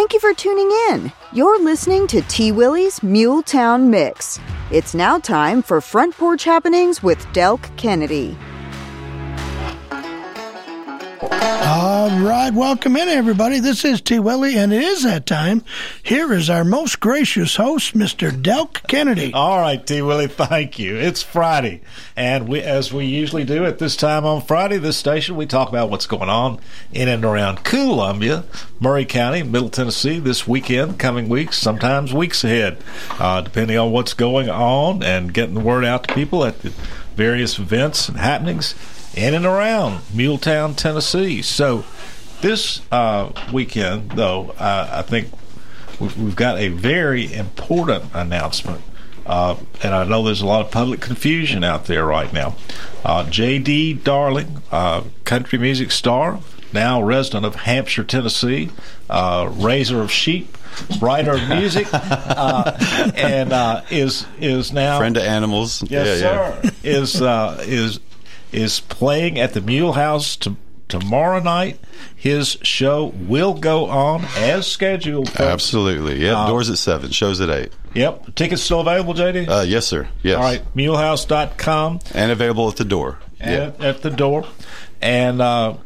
Thank you for tuning in. You're listening to T. Willie's Muletown Mix. It's now time for Front Porch Happenings with Delk Kennedy. All right, welcome in, everybody. This is T. Willie, and it is that time. Here is our most gracious host, Mr. Delk Kennedy. All right, T. Willie, thank you. It's Friday, and we, as we usually do at this time on Friday, this station we talk about what's going on in and around Columbia, Maury County, Middle Tennessee this weekend, coming weeks, sometimes weeks ahead, uh, depending on what's going on and getting the word out to people at the various events and happenings in and around Muletown, Tennessee. So this uh, weekend, though, uh, I think we've, we've, got a very important announcement. Uh, and I know there's a lot of public confusion out there right now. Uh, J.D. Darling, uh, country music star, now resident of Hampshire, Tennessee, uh, raiser of sheep, writer of music, uh, and uh, is is now friend of animals. Yes, yeah, sir. Yeah. is uh, is is playing at the Mule House to, tomorrow night. His show will go on as scheduled. Folks. Absolutely. Yeah, uh, doors at 7, shows at 8. Yep. Tickets still available, JD? Uh, yes, sir. Yes. All right. Mulehouse.com. And available at the door. And yeah. at the door. And uh,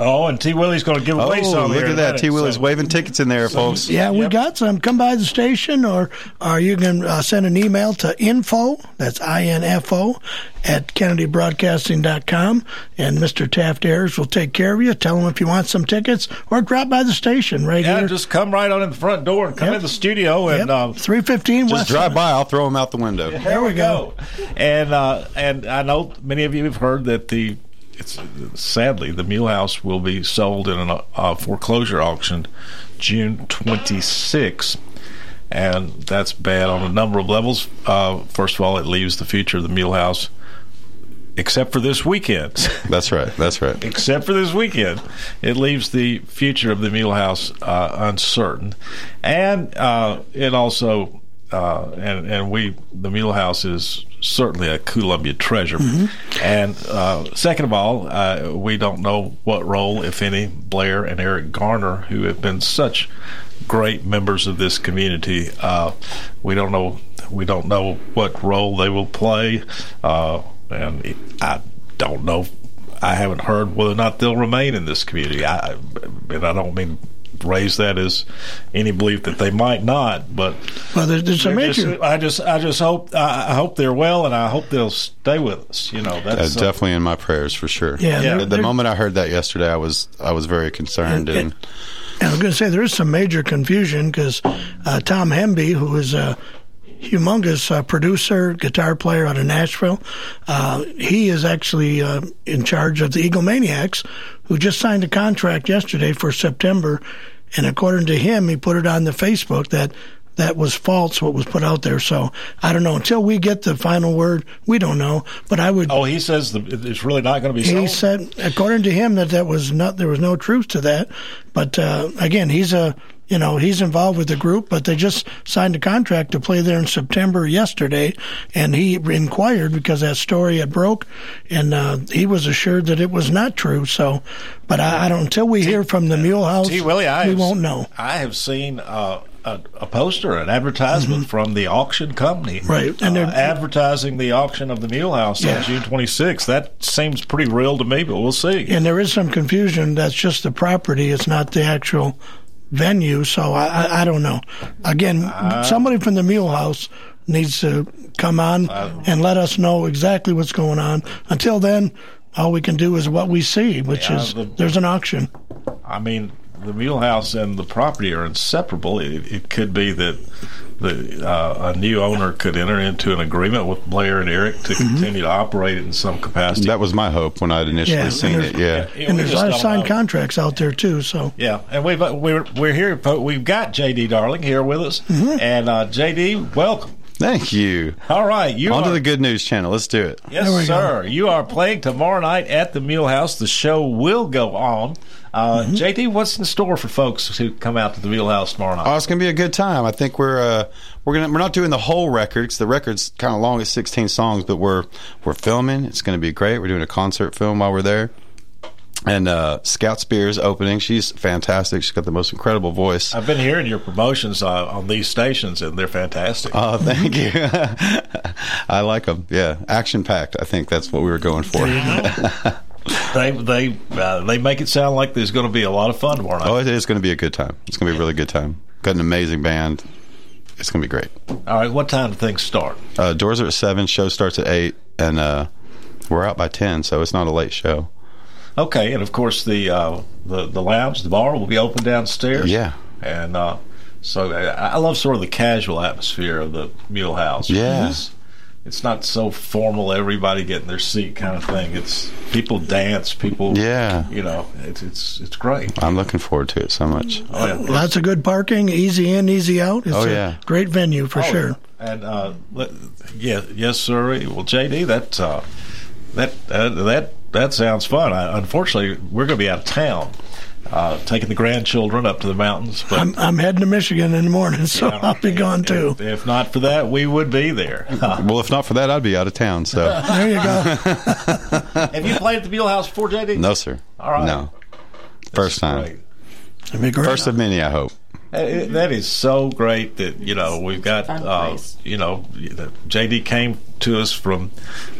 Oh, and T. Willie's going to give away oh, some. Look at that. T. Willie's so. waving tickets in there, so, folks. Yeah, we yep. got some. Come by the station, or, or you can uh, send an email to info, that's I-N-F-O, at kennedybroadcasting.com, and Mr. Taft Ayers will take care of you. Tell him if you want some tickets, or drop by the station right yeah, here. just come right on in the front door and come yep. in the studio. and yep. um, 315 Just West drive by. I'll throw them out the window. Yeah, there we go. And, uh, and I know many of you have heard that the it's sadly the mule house will be sold in a uh, foreclosure auction June 26, and that's bad on a number of levels. Uh, first of all it leaves the future of the mule house except for this weekend. That's right that's right. Except for this weekend. It leaves the future of the mule house uh, uncertain. And uh, it also uh, and and we the Mule House is certainly a Columbia treasure. Mm-hmm. And uh, second of all, uh, we don't know what role, if any, Blair and Eric Garner, who have been such great members of this community, uh, we don't know we don't know what role they will play, uh, and I don't know. I haven't heard whether or not they'll remain in this community. I, and I don't mean raise that as any belief that they might not. But well, there's, there's a major. Just, I just, I just hope, I hope they're well, and I hope they'll stay with us. You know, that's uh, definitely in my prayers for sure. Yeah, yeah. They're, the they're, moment I heard that yesterday, I was, I was very concerned and. and, and I was going to say there is some major confusion because uh, Tom Hemby, who is a humongous uh, producer, guitar player out of Nashville. Uh, he is actually uh, in charge of the Eaglemaniacs, who just signed a contract yesterday for September. And according to him, he put it on the Facebook that that was false what was put out there. So I don't know until we get the final word. We don't know, but I would. Oh, he says the, it's really not going to be. He said, according to him, that that was not there was no truth to that. But uh, again, he's a you know, he's involved with the group, but they just signed a contract to play there in September yesterday. And he inquired because that story had broke and uh, he was assured that it was not true. So, but I, I don't, until we hear from the Mule House, T. Willie, I we won't know. I have seen, uh, a, a, poster, an advertisement mm-hmm. from the auction company, right? And uh, advertising the auction of the Mule House yeah. on June 26th. That seems pretty real to me, but we'll see. And there is some confusion. That's just the property; it's not the actual venue. So I, I, I don't know. Again, uh, somebody from the Mule House needs to come on uh, and let us know exactly what's going on. Until then, all we can do is what we see, which yeah, is the, there's an auction. I mean, the Mule House and the property are inseparable. It, it could be that the uh, a new owner could enter into an agreement with Blair and Eric to mm-hmm. continue to operate it in some capacity. That was my hope when I'd initially yeah, seen it. Yeah, and, and there's a lot of signed know. contracts out there too. So yeah, and we've uh, we're we're here. We've got JD Darling here with us, mm-hmm. and uh, JD, welcome. Thank you. All right, you on are, to the Good News Channel. Let's do it. Yes, sir. Go. You are playing tomorrow night at the Mule House. The show will go on. Uh, mm-hmm. JD, what's in store for folks who come out to the Mule House tomorrow night? Oh, it's going to be a good time. I think we're uh, we're gonna we're not doing the whole record because the record's kind of long. It's 16 songs, but we're we're filming. It's going to be great. We're doing a concert film while we're there. And uh, Scout Spears opening. She's fantastic. She's got the most incredible voice. I've been hearing your promotions uh, on these stations, and they're fantastic. Oh, thank you. I like them. Yeah, action packed. I think that's what we were going for. they they uh, they make it sound like there's going to be a lot of fun tomorrow night. Oh, it is going to be a good time. It's going to be a really good time. Got an amazing band. It's going to be great. All right, what time do things start? Uh, doors are at seven. Show starts at eight, and uh, we're out by ten, so it's not a late show. Okay, and of course the uh, the the lounge, the bar will be open downstairs. Yeah. and uh, so I, I love sort of the casual atmosphere of the Mule House. Yeah. It's, it's not so formal, everybody getting their seat kind of thing. It's people dance, people. Yeah. you know, it's it's it's great. I'm looking forward to it so much. Oh yeah. Lots of good parking, easy in, easy out. It's Oh, a yeah. great venue for Oh, sure. And uh, yeah, yes, sir. Well, JD, that uh, that uh, that that sounds fun. I, unfortunately, we're going to be out of town, uh, taking the grandchildren up to the mountains. But I'm, I'm heading to Michigan in the morning, so Yeah. I'll be gone too. If, if not for that, we would be there. Well, if not for that, I'd be out of town. So There you go. Have you played at the Mule House before, JD? no, sir. All right. No. First time. It'd be great. First of many, I hope. That is- that is so great that you know we've got uh, you know JD came to us from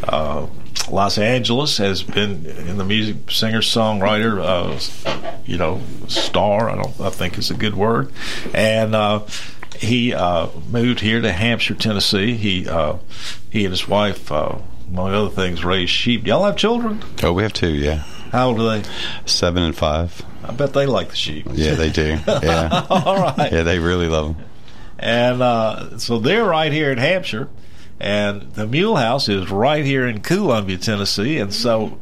uh, Los Angeles has been in the music singer songwriter uh, you know star I don't I think is a good word. And uh, he uh, moved here to Hampshire Tennessee. He uh, he and his wife uh, among other things raised sheep. Y'all have children? Oh, we have two. Yeah, how old are they? Seven and five. I bet they like the sheep. Yeah, they do. Yeah, all right. Yeah, they really love them. And uh, so they're right here in Hampshire, and the Mule House is right here in Columbia, Tennessee, and so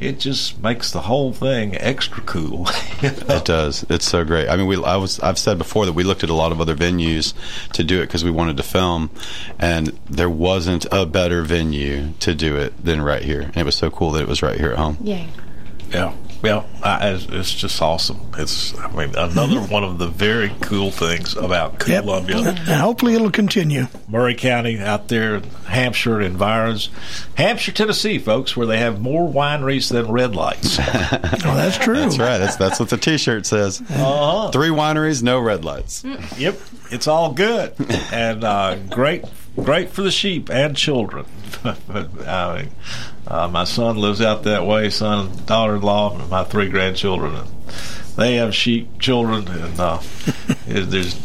it just makes the whole thing extra cool. It does. It's so great. I mean, we. I was. I've said before that we looked at a lot of other venues to do it because we wanted to film, and there wasn't a better venue to do it than right here. And it was so cool that it was right here at home. Yay. yeah, well, I, it's, it's just awesome. It's, I mean, another one of the very cool things about Yep. Columbia. And hopefully it'll continue. Maury County out there in Hampshire environs. Hampshire, Tennessee, folks, where they have more wineries than red lights. Oh, that's true. That's right. That's that's what the T-shirt says. Uh-huh. Three wineries, no red lights. Yep, it's all good and uh, great, great for the sheep and children. but, uh, uh, my son lives out that way. Son, and daughter-in-law, and my three grandchildren, and they have sheep children, and uh, it, there's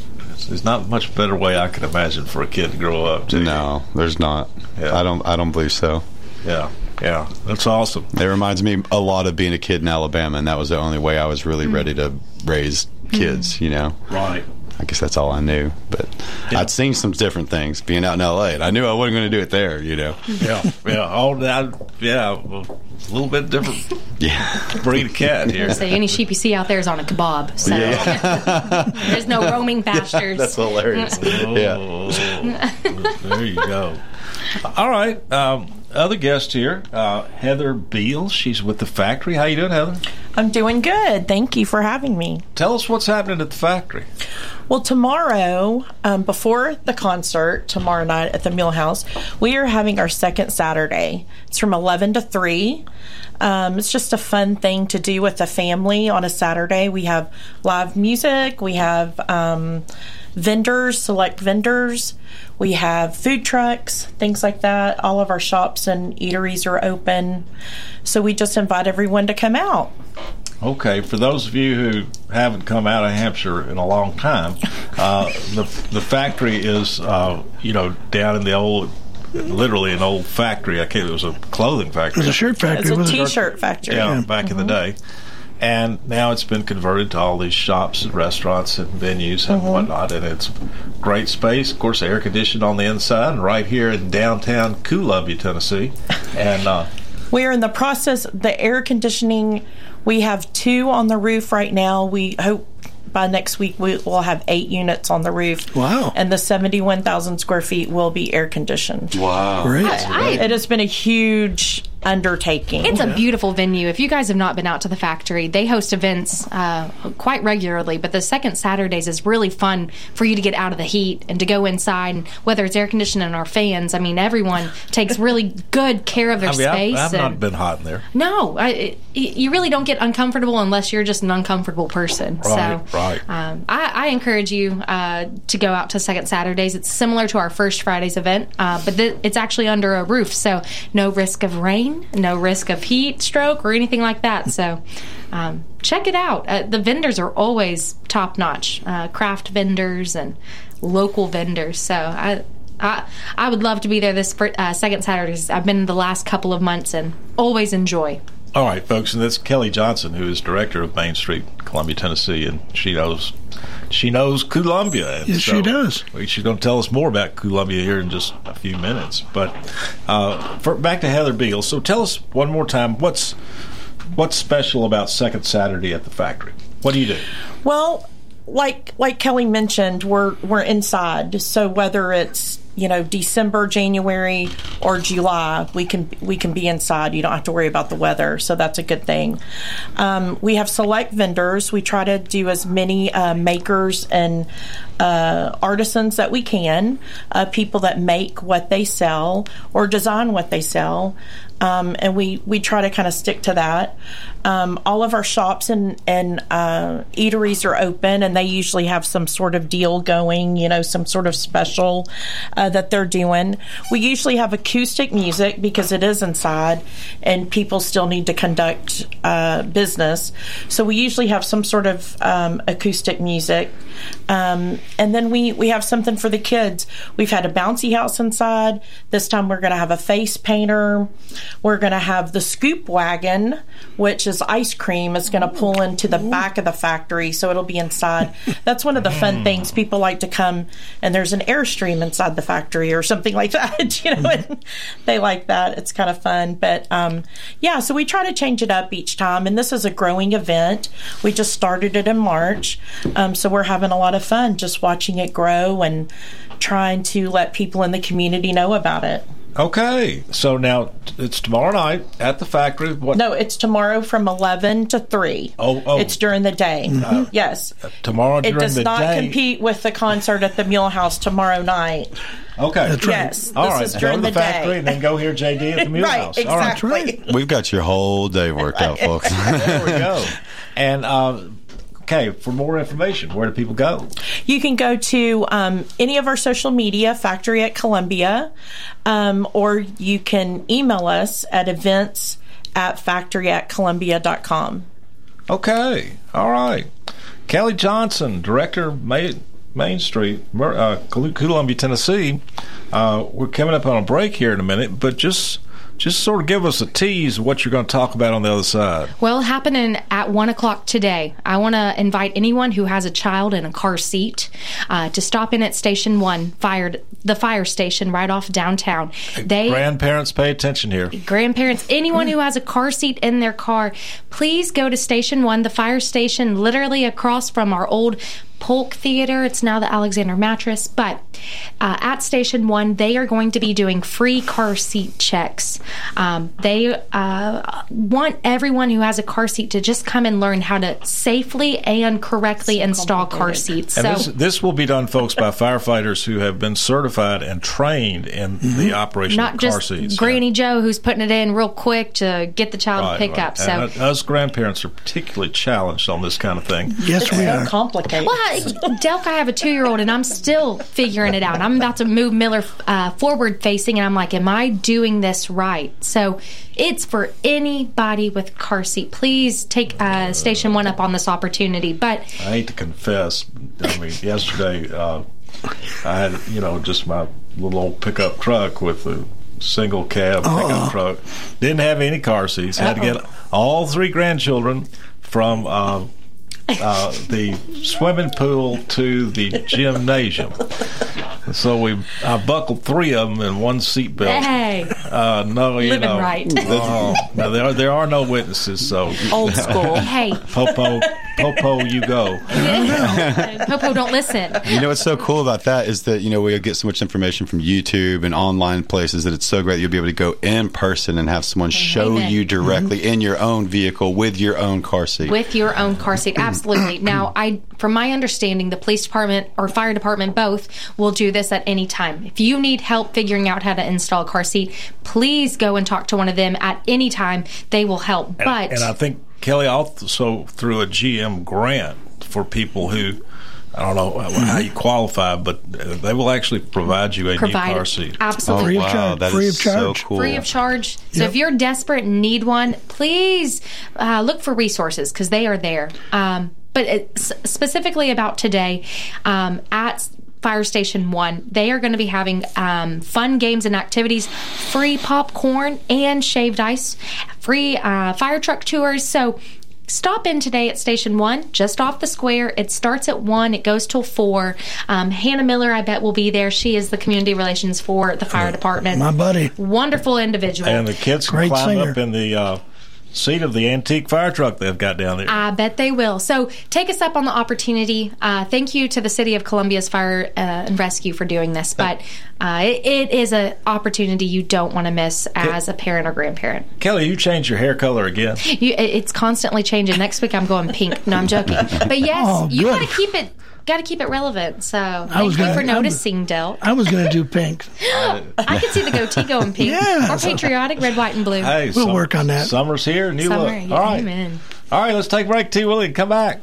there's not much better way I can imagine for a kid to grow up. To No, there's not. Yeah. I don't. I don't believe so. yeah, yeah, that's awesome. It reminds me a lot of being a kid in Alabama, and that was the only way I was really ready to raise kids. You know, Right. I guess that's all I knew. But Yeah. I'd seen some different things being out in L.A., and I knew I wasn't going to do it there. You know. Yeah, yeah, all that. Yeah, well, a little bit different Yeah. breed of cat here. So any sheep you see out there is on a kebab. So there's no roaming pastures. That's hilarious. yeah. Oh, there you go. All right. Um, other guest here, uh, Heather Beal. She's with the factory. How you doing, Heather? I'm doing good. Thank you for having me. Tell us what's happening at the factory. Well, tomorrow, um, before the concert, tomorrow night at the Mule House, we are having our second Saturday. It's from 11 to 3. Um, it's just a fun thing to do with the family on a Saturday. We have live music, we have um, vendors, select vendors, we have food trucks, things like that. All of our shops and eateries are open. So we just invite everyone to come out. Okay, for those of you who haven't come out of Hampshire in a long time, uh, the the factory is uh, you know down in the old, literally an old factory. I can't. It was a clothing factory. It's a shirt factory. It's a wasn't it? t-shirt factory. Yeah, back in the day. And now it's been converted to all these shops and restaurants and venues and whatnot. And it's great space. Of course, air conditioned on the inside, and right here in downtown Columbia, Tennessee. And uh, We are in the process. The air conditioning, we have two on the roof right now. We hope by next week we will have eight units on the roof. Wow. And the 71,000 square feet will be air conditioned. Wow. Great. I, It has been a huge undertaking. It's a beautiful venue. If you guys have not been out to the factory, they host events uh, quite regularly. But the second Saturdays is really fun for you to get out of the heat and to go inside. And whether it's air conditioning or fans, I mean, everyone takes really good care of their I mean, I've, space. I've and- not been hot in there. no, I, it, you really don't get uncomfortable unless you're just an uncomfortable person. Right, so, right. Um, I, I encourage you uh, to go out to Second Saturdays. It's similar to our First Fridays event, uh, but th- it's actually under a roof, so no risk of rain, no risk of heat stroke or anything like that. So. Um, check it out. Uh, the vendors are always top notch, uh, craft vendors and local vendors. So I, I, I would love to be there this uh, second Saturdays. I've been the last couple of months and always enjoy. All right, folks, and that's Kelly Johnson, who is director of Main Street, Columbia, Tennessee, and she knows she knows Columbia. And Yes, she does. She's going to tell us more about Columbia here in just a few minutes. But uh, for, back to Heather Beal. So tell us one more time what's what's special about Second Saturday at the factory. What do you do? Well, like like Kelly mentioned, we're we're inside. So whether it's you know December, January, or July, we can we can be inside. You don't have to worry about the weather, so that's a good thing. Um, we have select vendors. We try to do as many uh, makers and uh, artisans that we can, uh, people that make what they sell or design what they sell. Um, and we, we try to kind of stick to that. Um, all of our shops and, and uh, eateries are open, and they usually have some sort of deal going, you know, some sort of special uh, that they're doing. We usually have acoustic music because it is inside, and people still need to conduct uh, business. So we usually have some sort of um, acoustic music. Um, and then we, we have something for the kids. We've had a bouncy house inside. This time we're going to have a face painter. We're going to have the scoop wagon, which is ice cream. It's going to pull into the back of the factory, so it'll be inside. That's one of the fun things. People like to come, and there's an airstream inside the factory or something like that. You know, they like that. It's kind of fun. But um, yeah, so we try to change it up each time. And this is a growing event. We just started it in March, um, so we're having a lot of fun just watching it grow and trying to let people in the community know about it. Okay, so now it's tomorrow night at the factory. What No, it's tomorrow from 11 to 3. Oh, oh. It's during the day. yes. tomorrow It during does not day? compete with the concert at the Mule House tomorrow night. Okay, That's right. Yes. All this right, is go during to the, the, factory day. and then go here, JD, at the Mule right, House. All right, exactly. We've got your whole day worked out, folks. there we go. And um, okay, for more information, where do people go? You can go to um, any of our social media, Factory at Columbia, um, or you can email us at events at factoryatcolumbia.com. Okay, all right. Kelly Johnson, director, Main, Main Street, uh, Columbia, Tennessee. Uh, we're coming up on a break here in a minute, but just just sort of give us a tease of what you're going to talk about on the other side. Well, happening at one o'clock today. I want to invite anyone who has a child in a car seat uh, to stop in at Station One, fired the fire station right off downtown. They Grandparents, pay attention here. grandparents, anyone who has a car seat in their car, please go to Station One, the fire station, literally across from our old Polk Theater. It's now the Alexander Mattress. But uh, at Station One, they are going to be doing free car seat checks. Um, they uh, want everyone who has a car seat to just come and learn how to safely and correctly install car seats. And so this, this will be done, folks, by firefighters who have been certified and trained in the operation not of car just seats. Granny Joe who's putting it in real quick to get the child Right, to pick right. up. So. And us grandparents are particularly challenged on this kind of thing. Yes, we So are. complicated. Well, I- Delk, I have a two year old and I'm still figuring it out. I'm about to move Miller uh, forward facing and I'm like, am I doing this right? So it's for anybody with car seat. Please take uh, Station One up on this opportunity. But I hate to confess. I mean, yesterday uh, I had you know just my little old pickup truck with a single cab pickup truck. Didn't have any car seats. Had to get all three grandchildren from uh, the swimming pool to the gymnasium. So we I buckled three of them in one seatbelt. Hey, Uh, no, you living know, right. Oh, no, there are, there are no witnesses. So Old school. hey, Popo, Popo, you go. Popo, don't listen. You know what's so cool about that is that you know we get so much information from YouTube and online places that it's so great that you'll be able to go in person and have someone show Amen. you directly Mm-hmm. in your own vehicle with your own car seat. with your own car seat absolutely now i from my understanding the police department or fire department both will do this at any time. If you need help figuring out how to install a car seat please go and talk to one of them at any time. They will help. But And I think Kelly also threw a GM grant for people who. I don't know how you qualify, but uh, they will actually provide you a provide new car seat. absolutely Free of wow, charge. that Free is of charge. so cool. free of charge. So Yep. if you're desperate and need one, please uh, look for resources because they are there. Um, but it's specifically about today um, at Fire Station One, they are going to be having um, fun games and activities, free popcorn and shaved ice, free uh, fire truck tours. So. Stop in today at Station One, just off the square. It starts at one. It goes till four. Um, Hannah Miller, I bet, will be there. She is the community relations for the fire department My buddy. wonderful individual. And the kids can Great climb singer. up in the uh, seat of the antique fire truck they've got down there. I bet they will. So take us up on the opportunity. Uh, thank you to the City of Columbia's Fire uh, and Rescue for doing this, but uh, it, it is an opportunity you don't want to miss as a parent or grandparent. Kelly, you changed your hair color again. You, it- it's constantly changing. Next week I'm going pink. No, I'm joking. But yes, Oh, you good. got to keep it. Got to keep it relevant. So thank was you gonna- for I was- noticing, Del. I was going to do pink. I can see the goatee going pink Yeah. or patriotic, red, white, and blue. Hey, We'll work on that. Summer's here, new Summer, look. yeah, All right, amen. all right. Let's take a break. T. Willie, come back.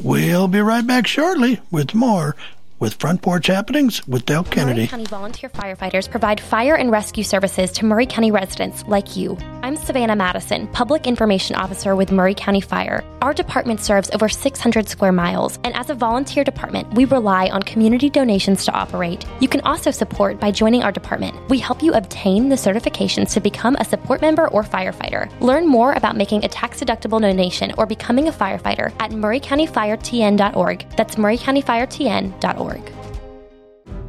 We'll be right back shortly with more with Front Porch Happenings with Dale Kennedy. Maury. County volunteer firefighters provide fire and rescue services to Maury County residents like you. I'm Savannah Madison, Public Information Officer with Maury County Fire. Our department serves over 600 square miles, and as a volunteer department, we rely on community donations to operate. You can also support by joining our department. We help you obtain the certifications to become a support member or firefighter. Learn more about making a tax deductible donation or becoming a firefighter at murraycountyfiretn.org. That's murraycountyfiretn.org org.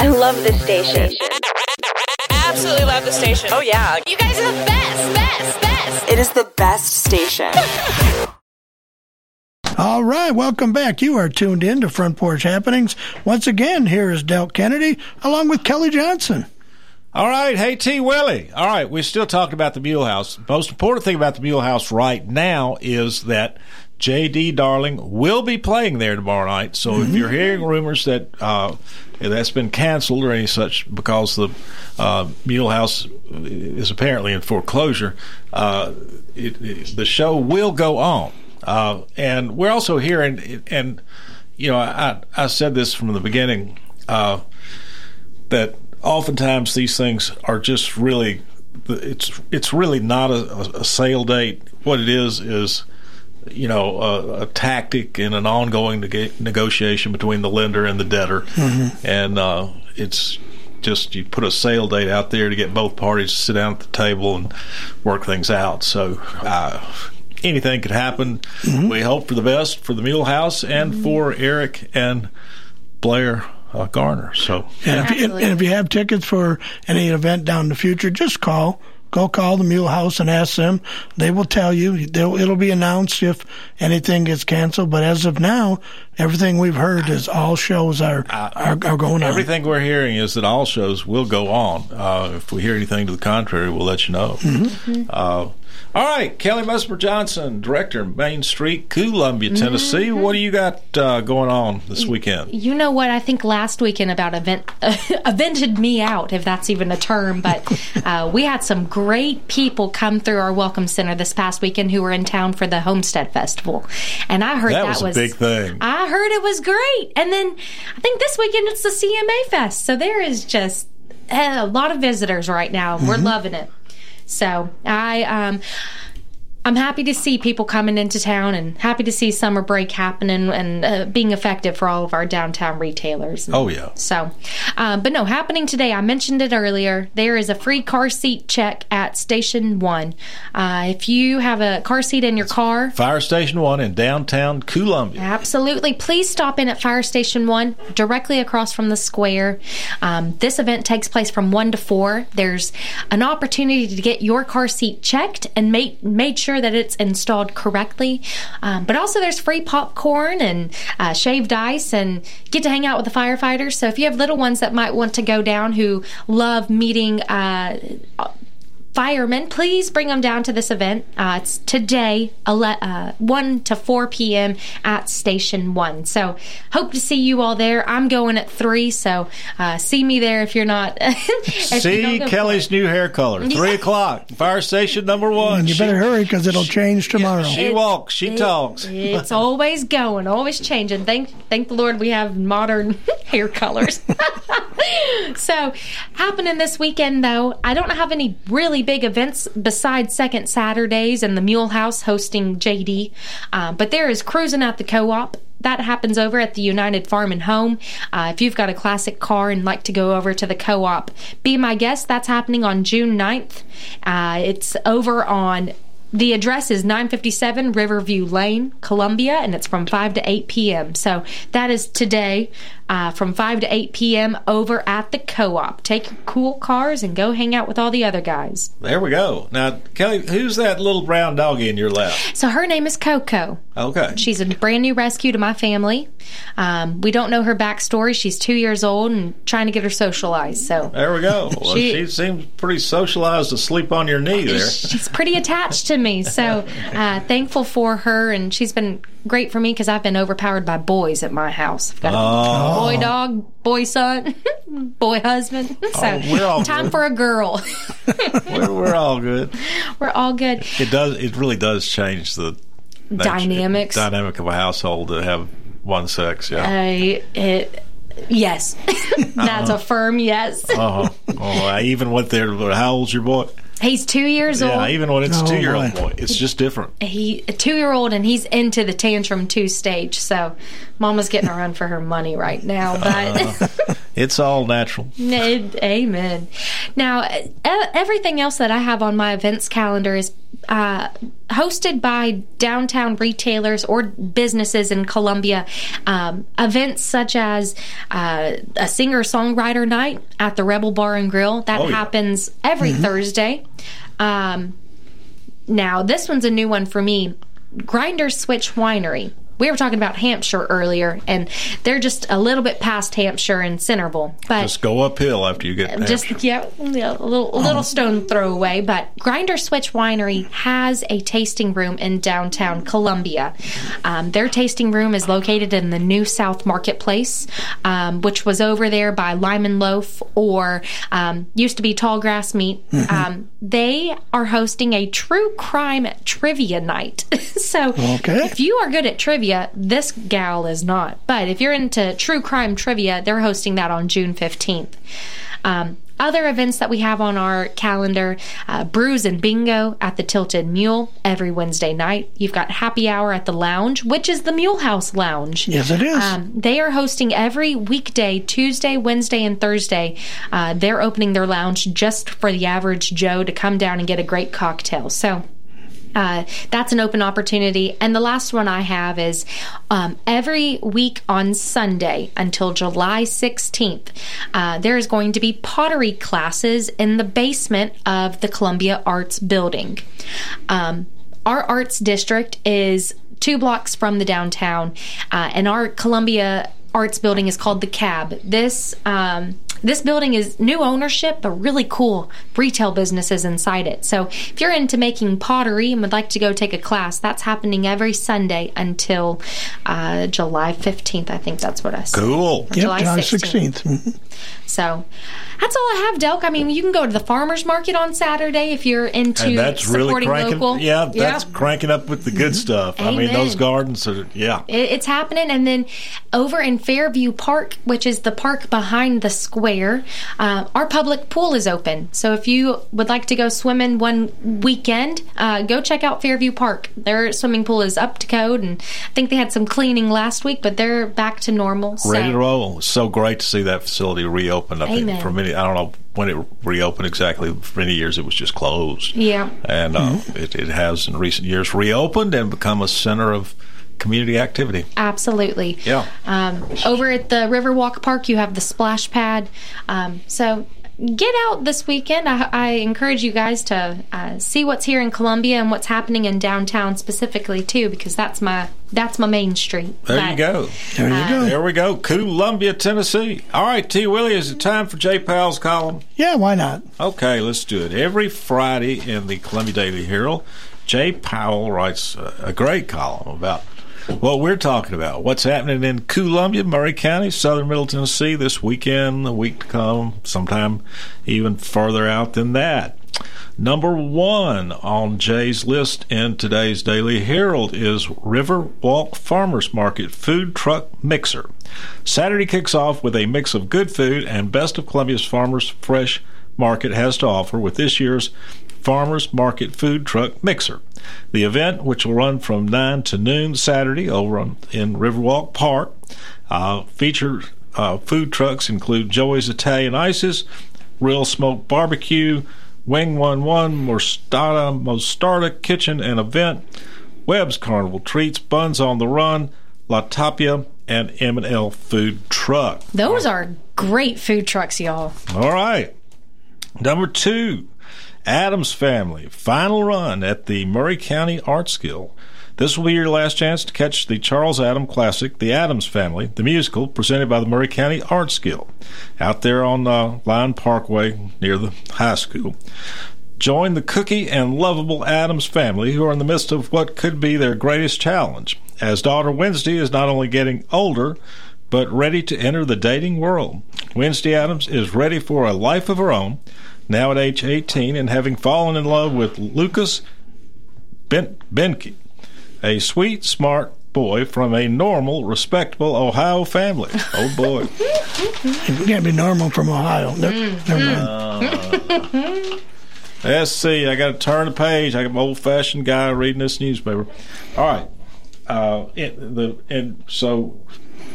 I love this station. Absolutely love the station. Oh, yeah. You guys are the best, best, best. It is the best station. All right, welcome back. You are tuned in to Front Porch Happenings. Once again, here is Del Kennedy along with Kelly Johnson. All right, hey T Willie. All right, we're still talking about the Mule House. Most important thing about the Mule House right now is that J.D. Darling will be playing there tomorrow night. So if you're hearing rumors that uh, that's been canceled or any such because the uh, Mule House is apparently in foreclosure, uh, it, it, the show will go on. Uh, and we're also hearing, and you know, I, I said this from the beginning uh, that oftentimes these things are just really it's it's really not a, a sale date. What it is is you know a, a tactic in an ongoing neg- negotiation between the lender and the debtor, Mm-hmm. and uh, it's just you put a sale date out there to get both parties to sit down at the table and work things out. So. Uh, Anything could happen. We hope for the best for the Mule House and for Eric and Blair uh, Garner. So, And if, you, and if you have tickets for any event down in the future, just call. Go call the Mule House and ask them. They will tell you. They'll, it'll be announced if anything gets canceled. But as of now, everything we've heard is all shows are are, are going on. Everything we're hearing is that all shows will go on. Uh, if we hear anything to the contrary, we'll let you know. Mm-hmm. Uh, all right, Kelly Musmer Johnson, director, Main Street, Columbia, Tennessee. What do you got uh, going on this weekend? You know what? I think last weekend about event evented me out, if that's even a term. But uh, we had some great people come through our welcome center this past weekend who were in town for the Homestead Festival, and I heard That that, was a big thing. I heard it was great, and then I think this weekend it's the CMA Fest, so there is just eh, a lot of visitors right now. We're loving it. So I um I'm happy to see people coming into town and happy to see summer break happening and uh, being effective for all of our downtown retailers. Oh, yeah. So, um, but no, happening today. I mentioned it earlier. There is a free car seat check at Station One. Uh, if you have a car seat in your car, Fire Station 1 in downtown Columbia. Absolutely. Please stop in at Fire Station 1, directly across from the square. Um, this event takes place from 1 to 4. There's an opportunity to get your car seat checked and made, made sure that it's installed correctly. Um, but also, there's free popcorn and uh, shaved ice and get to hang out with the firefighters. So if you have little ones that might want to go down who love meeting, uh, firemen, please bring them down to this event. Uh, it's today, ele- uh, 1 to 4 p.m. at Station 1. So, hope to see you all there. I'm going at 3, so uh, see me there if you're not. if See don't Kelly's new hair color. Yeah. 3 o'clock. Fire Station number 1. and you better hurry because it'll change tomorrow. She walks, she It- talks. It's always going, always changing. Thank thank the Lord we have modern hair colors. so, happening this weekend though, I don't have any really big events besides Second Saturdays and the Mule House hosting JD. Uh, but there is cruising at the co-op. That happens over at the United Farm and Home. Uh, if you've got a classic car and like to go over to the co op, be my guest. That's happening on June 9th. Uh, it's over on the address is 957 Riverview Lane, Columbia, and it's from 5 to 8 p.m. So that is today uh, from 5 to 8 p.m. over at the co op. Take your cool cars and go hang out with all the other guys. There we go. Now, Kelly, who's that little brown doggy in your lap? So her name is Coco. Okay. She's a brand new rescue to my family. Um, we don't know her backstory. She's two years old and trying to get her socialized. So There we go. Well, She- she, seems pretty socialized to sleep on your knee there. she's pretty attached to me. So uh, thankful for her, and she's been great for me because I've been overpowered by boys at my house. I've got a Oh. boy dog, boy son, boy husband. So Oh, we're all time good. for a girl. we're, we're all good. We're all good. It does. It really does change the nature- Dynamics. dynamic of a household to have one sex. Yeah. I it yes, that's Uh-huh. a firm yes. Uh-huh. Oh, I even went there. How old's your boy? He's two years old. Yeah, even when it's a Oh, two-year-old boy. boy, it's just different. he a two year old and he's into the tantrum two stage. So mama's getting a run for her money right now. But uh, It's all natural. Ned, amen. Now, everything else that I have on my events calendar is uh, hosted by downtown retailers or businesses in Columbia. Um, events such as uh, a singer songwriter night at the Rebel Bar and Grill that Oh, yeah. happens every Thursday. Um, now, this one's a new one for me. Grinder Switch Winery. We were talking about Hampshire earlier, and they're just a little bit past Hampshire and Centerville. But Just go uphill after you get. There. Just yeah, yeah, a little, a little stone throw away. But Grinder Switch Winery has a tasting room in downtown Columbia. Um, their tasting room is located in the New South Marketplace, um, which was over there by Lyman Loaf or um, used to be Tall Grass Meat. Um, they are hosting a true crime trivia night. so Okay. if you are good at trivia, this gal is not. But if you're into true crime trivia, they're hosting that on June 15th. Um, other events that we have on our calendar uh, Brews and Bingo at the Tilted Mule every Wednesday night. You've got Happy Hour at the Lounge, which is the Mule House Lounge. Yes, it is. Um, they are hosting every weekday, Tuesday, Wednesday, and Thursday. Uh, they're opening their lounge just for the average Joe to come down and get a great cocktail. So, uh, that's an open opportunity. And the last one I have is um, every week on Sunday until July 16th, uh, there is going to be pottery classes in the basement of the Columbia Arts Building. Um, our arts district is two blocks from the downtown, uh, and our Columbia Arts Building is called the Cab. This um, this building is new ownership, but really cool retail businesses inside it. So if you're into making pottery and would like to go take a class, that's happening every Sunday until uh, July 15th. I think that's what I said. Cool. Yep, July July 16th. 16th. Mhm. So that's all I have, Delk. I mean, you can go to the farmers market on Saturday if you're into and that's really supporting cranking. local. Yeah, that's cranking up with the good stuff. I mean, those gardens are. Yeah. It- It's happening. And then over in Fairview Park, which is the park behind the square, uh, our public pool is open. So if you would like to go swimming one weekend, uh, go check out Fairview Park. Their swimming pool is up to code, and I think they had some cleaning last week, but they're back to normal. Ready so. to roll. So great to see that facility reopened. I think Amen. for many, I don't know when it reopened exactly. For many years, it was just closed. Yeah. And uh, it, it has in recent years reopened and become a center of community activity. Absolutely. Yeah. Um, over at the Riverwalk Park, you have the splash pad. Um, so get out this weekend. I, I encourage you guys to uh, see what's here in Columbia and what's happening in downtown specifically too, because that's my that's my main street. There But, you go. There you go. There we go. Columbia, Tennessee. All right, T. Willie, is it time for J. Powell's column? Yeah, why not? Okay, let's do it. Every Friday in the Columbia Daily Herald, Jay Powell writes a, a great column about what we're talking about. What's happening in Columbia, Maury County, southern Middle Tennessee this weekend, the week to come, sometime even further out than that. Number one on Jay's list in today's Daily Herald is Riverwalk Farmers Market Food Truck Mixer. Saturday kicks off with a mix of good food and best of Columbia's farmers fresh market has to offer with this year's Farmers Market Food Truck Mixer. The event, which will run from 9 to noon Saturday over on, in Riverwalk Park, uh, featured uh, food trucks include Joey's Italian Ices, Real Smoke Barbecue, Wing 11, Mostarda, Mostarda Kitchen and Event, Webb's Carnival Treats, Buns on the Run, La Tapia, and M&L Food Truck. Those are great food trucks, y'all. All right. Number two, Addams Family. Final run at the Maury County Arts Guild. This will be your last chance to catch the Charles Adam classic, The Addams Family, the musical, presented by the Maury County Arts Guild, out there on uh, Lion Parkway near the high school. Join the cookie and lovable Addams family who are in the midst of what could be their greatest challenge, as daughter Wednesday is not only getting older, but ready to enter the dating world. Wednesday Addams is ready for a life of her own, now at age 18, and having fallen in love with Lucas ben- Beineke, a sweet, smart boy from a normal, respectable Ohio family. Oh boy. You can't be normal from Ohio. Never, never mind. Let's see. I got to turn the page. I'm an old fashioned guy reading this newspaper. All right. Uh, it, the and so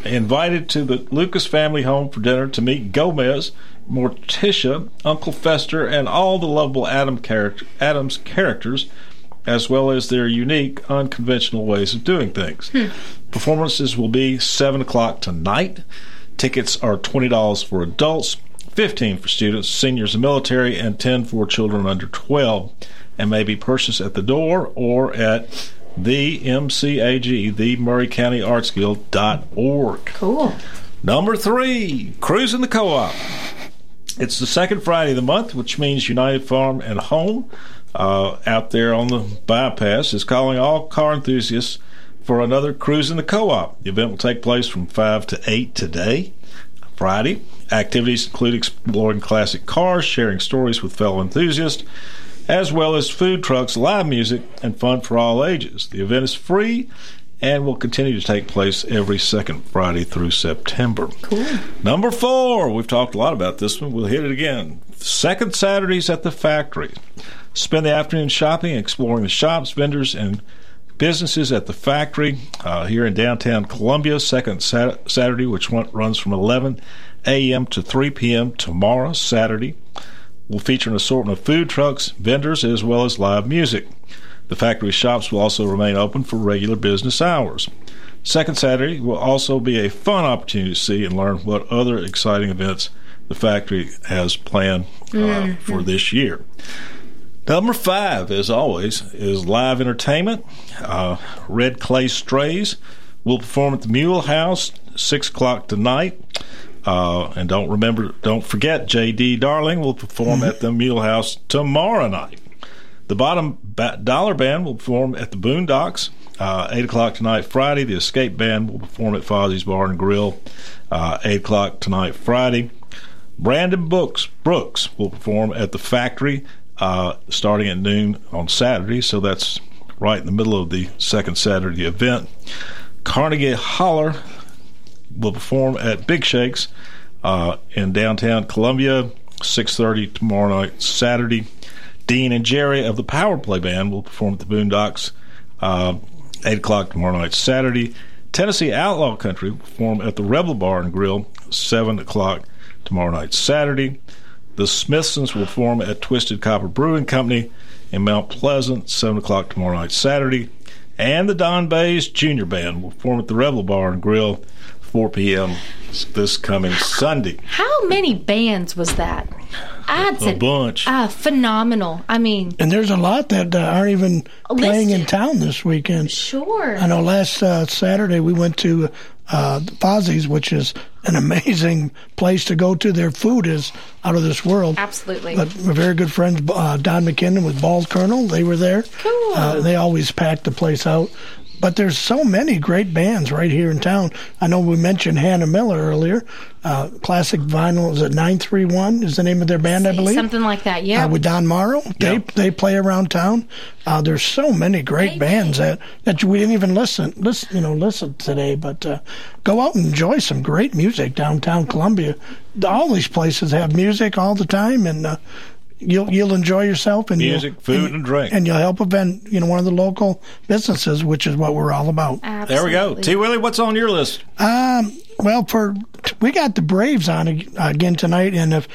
invited to the Lucas family home for dinner to meet Gomez, Morticia, Uncle Fester, and all the lovable Adam character, Addams characters, as well as their unique, unconventional ways of doing things. Hmm. Performances will be seven o'clock tonight. Tickets are twenty dollars for adults, fifteen for students, seniors, and military, and ten for children under twelve, and may be purchased at the door or at the MCAG, the Maury County Arts Guild dot org. Cool. Number three, Cruising the Co-op. It's the second Friday of the month, which means United Farm and Home uh, out there on the bypass is calling all car enthusiasts for another cruise in the co-op. The event will take place from 5 to 8 today, Friday. Activities include exploring classic cars, sharing stories with fellow enthusiasts, as well as food trucks, live music, and fun for all ages. The event is free and will continue to take place every second Friday through September. Cool. Number four, we've talked a lot about this one. We'll hit it again. Second Saturdays at the factory. Spend the afternoon shopping, exploring the shops, vendors, and businesses at the factory uh, here in downtown Columbia. Second sat- Saturday, which runs from 11 a.m. to 3 p.m. tomorrow, Saturday, will feature an assortment of food trucks, vendors, as well as live music. The factory shops will also remain open for regular business hours. Second Saturday will also be a fun opportunity to see and learn what other exciting events the factory has planned uh, Mhm. for this year. Number five, as always, is live entertainment. Uh, Red Clay Strays will perform at the Mule House six o'clock tonight. Uh, and don't remember, don't forget, J.D. Darling will perform at the Mule House tomorrow night. The Bottom ba- Dollar Band will perform at the Boondocks. Uh, 8 o'clock tonight, Friday. The Escape Band will perform at Fozzie's Bar and Grill. Uh, 8 o'clock tonight, Friday. Brandon Brooks, Brooks will perform at the factory uh, starting at noon on Saturday, so that's right in the middle of the second Saturday event. Carnegie Holler will perform at Big Shakes uh, in downtown Columbia, 6.30 tomorrow night, Saturday. Dean and Jerry of the Power Play Band will perform at the Boondocks, uh, 8 o'clock tomorrow night, Saturday. Tennessee Outlaw Country will perform at the Rebel Bar and Grill, 7 o'clock tomorrow night, Saturday. The Smithsons will perform at Twisted Copper Brewing Company in Mount Pleasant, 7 o'clock tomorrow night, Saturday. And the Don Bays Junior Band will perform at the Rebel Bar and Grill, 4 p.m. this coming Sunday. How many bands was that? I'd A say bunch. Uh, phenomenal. I mean, And there's a lot that uh, aren't even playing in town this weekend. Sure. I know last uh, Saturday we went to uh, Fozzie's, which is an amazing place to go to. Their food is out of this world. Absolutely. But my very good friends, uh, Don McKinnon with Bald Colonel, they were there. Cool. Uh, they always pack the place out. But there's so many great bands right here in town. I know we mentioned Hannah Miller earlier. Uh, Classic Vinyl is at 931 is the name of their band, I believe. something like that. Yeah. Uh, with Don Morrow, they they play around town. Uh, there's so many great bands that that we didn't even listen listen you know listen today. But uh, go out and enjoy some great music downtown Columbia. All these places have music all the time, and uh, you'll you'll enjoy yourself and Music, you'll, food, and, and drink. and you'll help event you know one of the local businesses, which is what we're all about. There we go. T. Willie, what's on your list? Um, well, for we got the Braves on again tonight, and if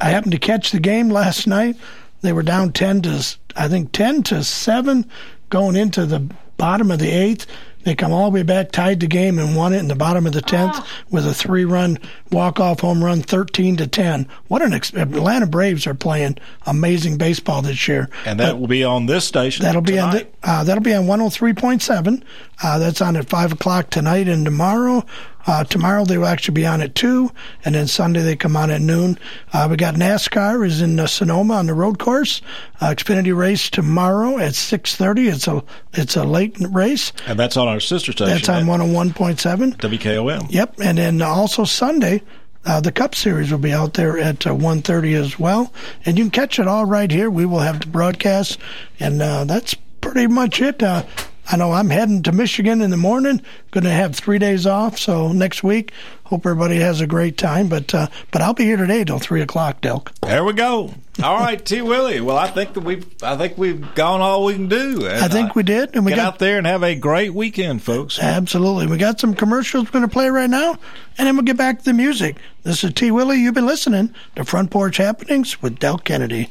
I happened to catch the game last night, they were down ten to I think ten to seven going into the bottom of the eighth. They come all the way back, tied the game, and won it in the bottom of the tenth with a three-run walk-off home run, thirteen to ten. What an ex- Atlanta Braves are playing amazing baseball this year. And that will be on this station. That'll be on tonight. the, uh, that'll be on 103.7. Uh, that's on at five o'clock tonight and tomorrow. Uh, tomorrow they will actually be on at two, and then Sunday they come on at noon. Uh, we got NASCAR is in uh, Sonoma on the road course. Uh, Xfinity race tomorrow at 6:30. It's a it's a late race. And that's on our sister station. That's on 101.7. WKOM. Yep, and then also Sunday, uh, the Cup Series will be out there at uh, 1.30 as well, and you can catch it all right here. We will have the broadcast, and uh, that's pretty much it. I know I'm heading to Michigan in the morning. Going to have three days off, so next week. Hope everybody has a great time. But uh, but I'll be here today till three o'clock, Delk. There we go. All right, T. Willie. Well, I think that we've I think we've gone all we can do. I think we did, and we get got out there and have a great weekend, folks. Absolutely. We got some commercials we're going to play right now, and then we'll get back to the music. This is T. Willie. You've been listening to Front Porch Happenings with Del Kennedy.